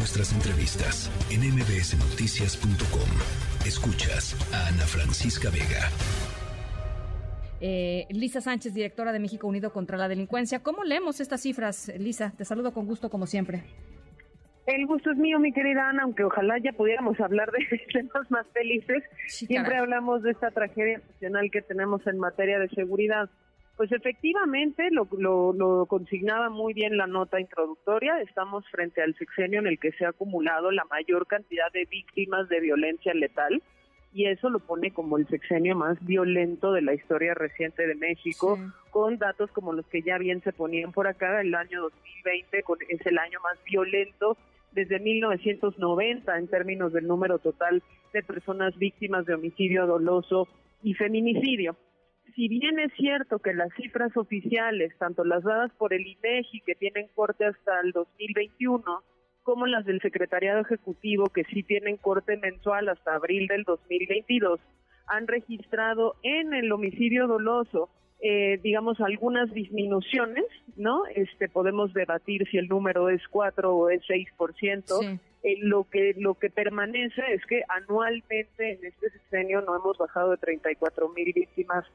nuestras entrevistas en mbsnoticias.com. Escuchas a Ana Francisca Vega. Eh, Lisa Sánchez, directora de México Unido contra la Delincuencia. ¿Cómo leemos estas cifras, Lisa? Te saludo con gusto, como siempre. El gusto es mío, mi querida Ana, aunque ojalá ya pudiéramos hablar de temas más felices. Siempre hablamos de esta tragedia nacional que tenemos en materia de seguridad. Pues efectivamente, lo, lo, consignaba muy bien la nota introductoria. Estamos frente al sexenio en el que se ha acumulado la mayor cantidad de víctimas de violencia letal y eso lo pone como el sexenio más violento de la historia reciente de México, con datos como los que ya bien se ponían por acá, el año 2020 es el año más violento desde 1990 en términos del número total de personas víctimas de homicidio doloso y feminicidio. Si bien es cierto que las cifras oficiales, tanto las dadas por el INEGI, que tienen corte hasta el 2021, como las del Secretariado Ejecutivo, que sí tienen corte mensual hasta abril del 2022, han registrado en el homicidio doloso eh, digamos, algunas disminuciones, ¿no? Este, podemos debatir si el número es 4 o es 6%. Eh, lo que lo que permanece es que anualmente en este sexenio no hemos bajado de 34 mil víctimas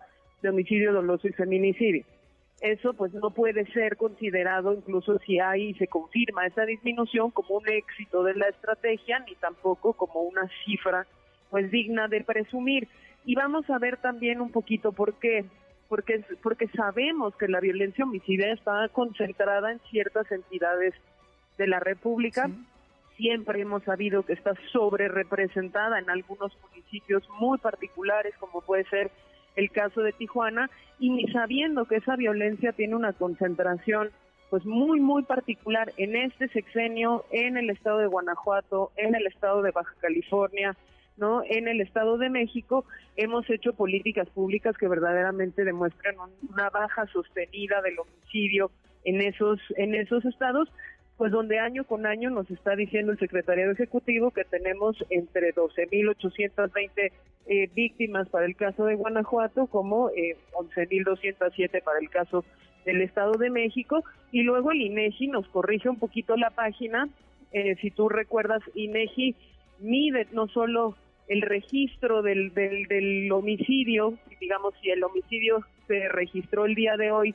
de homicidio doloso y feminicidio. Eso pues no puede ser considerado incluso si hay y se confirma esa disminución como un éxito de la estrategia ni tampoco como una cifra pues digna de presumir. Y vamos a ver también un poquito por qué porque, porque sabemos que la violencia homicida está concentrada en ciertas entidades de la República. Siempre hemos sabido que está sobre representada en algunos municipios muy particulares, como puede ser el caso de Tijuana, y sabiendo que esa violencia tiene una concentración pues muy muy particular en este sexenio en el estado de Guanajuato, en el estado de Baja California, ¿no? En el Estado de México hemos hecho políticas públicas que verdaderamente demuestran una baja sostenida del homicidio en esos en esos estados, pues donde año con año nos está diciendo el secretariado ejecutivo que tenemos entre 12.820 eh, víctimas para el caso de Guanajuato como eh, 11.207 para el caso del Estado de México. Y luego el INEGI nos corrige un poquito la página eh, si tú recuerdas INEGI mide no solo el registro del, del, homicidio, digamos, si el homicidio se registró el día de hoy,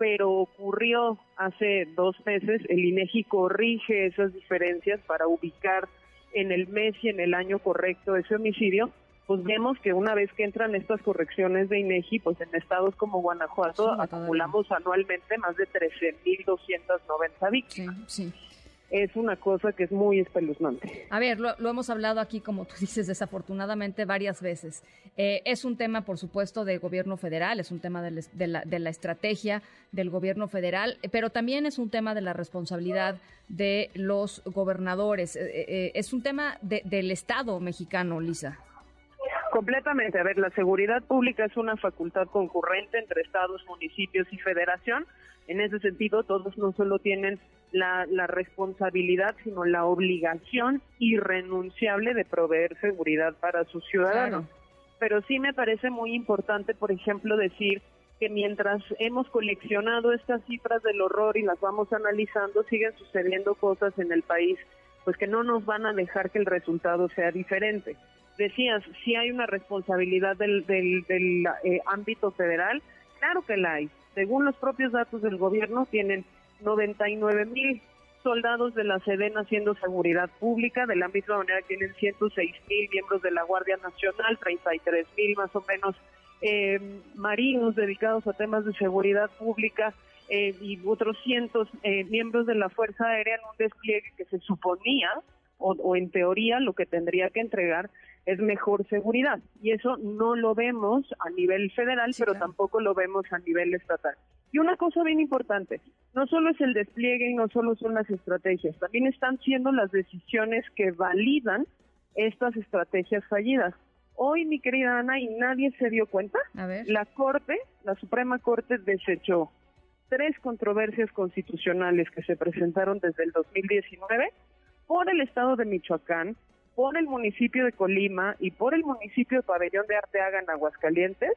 pero ocurrió hace dos meses, el INEGI corrige esas diferencias para ubicar en el mes y en el año correcto ese homicidio, pues vemos que una vez que entran estas correcciones de INEGI, pues en estados como Guanajuato acumulamos anualmente más de 13.290 víctimas. Sí, sí es una cosa que es muy espeluznante. A ver, lo, hemos hablado aquí, como tú dices, desafortunadamente varias veces. Eh, es un tema, por supuesto, de gobierno federal, es un tema de, la, estrategia del gobierno federal, pero también es un tema de la responsabilidad de los gobernadores. Eh, eh, es un tema del Estado mexicano, Lisa. Completamente. A ver, la seguridad pública es una facultad concurrente entre estados, municipios y federación. En ese sentido, todos no solo tienen la, responsabilidad, sino la obligación irrenunciable de proveer seguridad para sus ciudadanos. Pero sí me parece muy importante, por ejemplo, decir que mientras hemos coleccionado estas cifras del horror y las vamos analizando, siguen sucediendo cosas en el país pues que no nos van a dejar que el resultado sea diferente. Decías, si hay una responsabilidad del, del, eh, ámbito federal, claro que la hay. Según los propios datos del gobierno, tienen 99 mil soldados de la Sedena haciendo seguridad pública, de la misma manera tienen 106 mil miembros de la Guardia Nacional, 33 mil más o menos eh, marinos dedicados a temas de seguridad pública eh, y otros cientos eh, miembros de la Fuerza Aérea en un despliegue que se suponía o, en teoría lo que tendría que entregar es mejor seguridad y eso no lo vemos a nivel federal, pero tampoco lo vemos a nivel estatal. Y una cosa bien importante, no solo es el despliegue y no solo son las estrategias, también están siendo las decisiones que validan estas estrategias fallidas. Hoy, mi querida Ana, y nadie se dio cuenta, la Corte, la Suprema Corte desechó tres controversias constitucionales que se presentaron desde el 2019 por el Estado de Michoacán, por el municipio de Colima y por el municipio de Pabellón de Arteaga en Aguascalientes,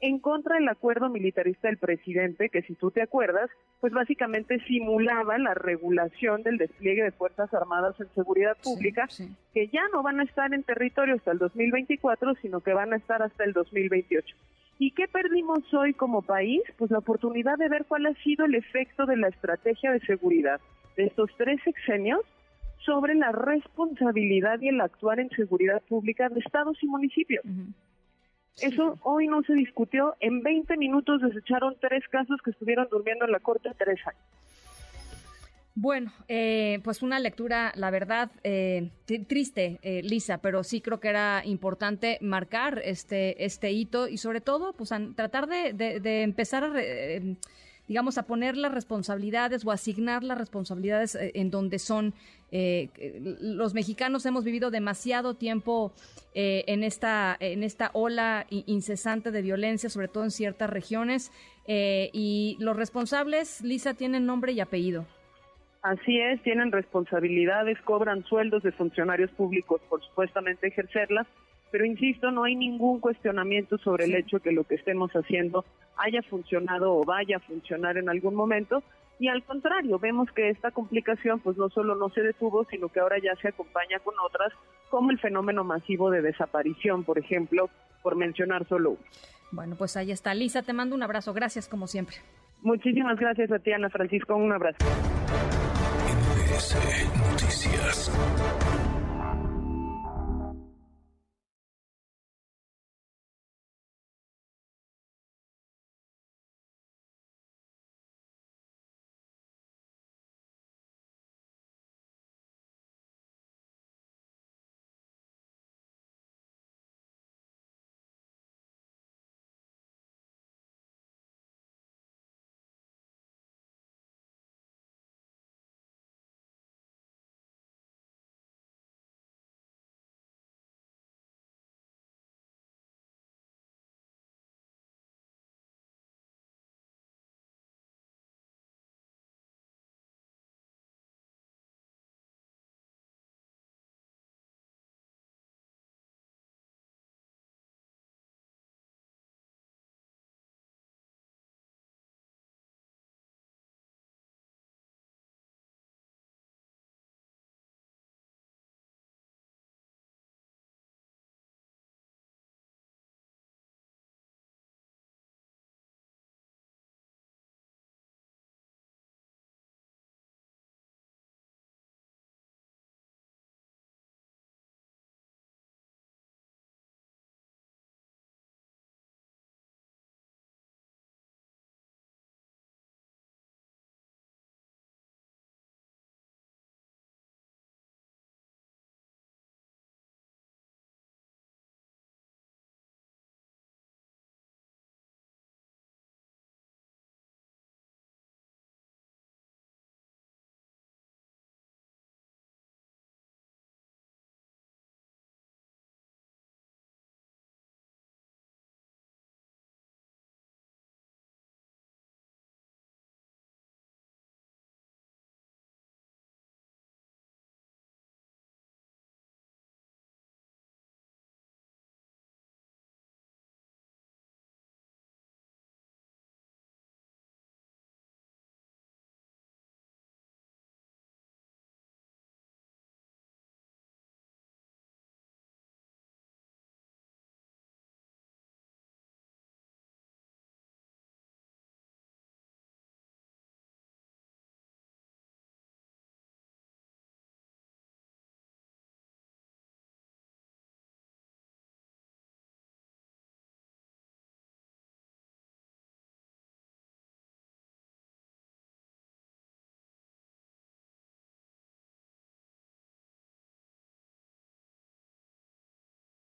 en contra del acuerdo militarista del presidente, que si tú te acuerdas, pues básicamente simulaba la regulación del despliegue de Fuerzas Armadas en seguridad pública, que ya no van a estar en territorio hasta el 2024, sino que van a estar hasta el 2028. ¿Y qué perdimos hoy como país? Pues la oportunidad de ver cuál ha sido el efecto de la estrategia de seguridad de estos tres sexenios sobre la responsabilidad y el actuar en seguridad pública de estados y municipios. Eso hoy no se discutió. En 20 minutos desecharon tres casos que estuvieron durmiendo en la corte tres años. Bueno, eh, pues una lectura, la verdad, eh, triste, eh, Lisa, pero sí creo que era importante marcar este, este hito y sobre todo, pues tratar de, de empezar a digamos, a poner las responsabilidades o asignar las responsabilidades eh, en donde son. Eh, los mexicanos hemos vivido demasiado tiempo eh, en, esta, en esta ola incesante de violencia, sobre todo en ciertas regiones, y los responsables, Lisa, tienen nombre y apellido. Así es, tienen responsabilidades, cobran sueldos de funcionarios públicos por supuestamente ejercerlas, pero insisto, no hay ningún cuestionamiento sobre el hecho que lo que estemos haciendo haya funcionado o vaya a funcionar en algún momento. Y al contrario, vemos que esta complicación pues no solo no se detuvo, sino que ahora ya se acompaña con otras, como el fenómeno masivo de desaparición, por ejemplo, por mencionar solo uno. Bueno, pues ahí está. Lisa, te mando un abrazo. Gracias, como siempre. Muchísimas gracias a ti, Ana Francisco. Un abrazo. Noticias.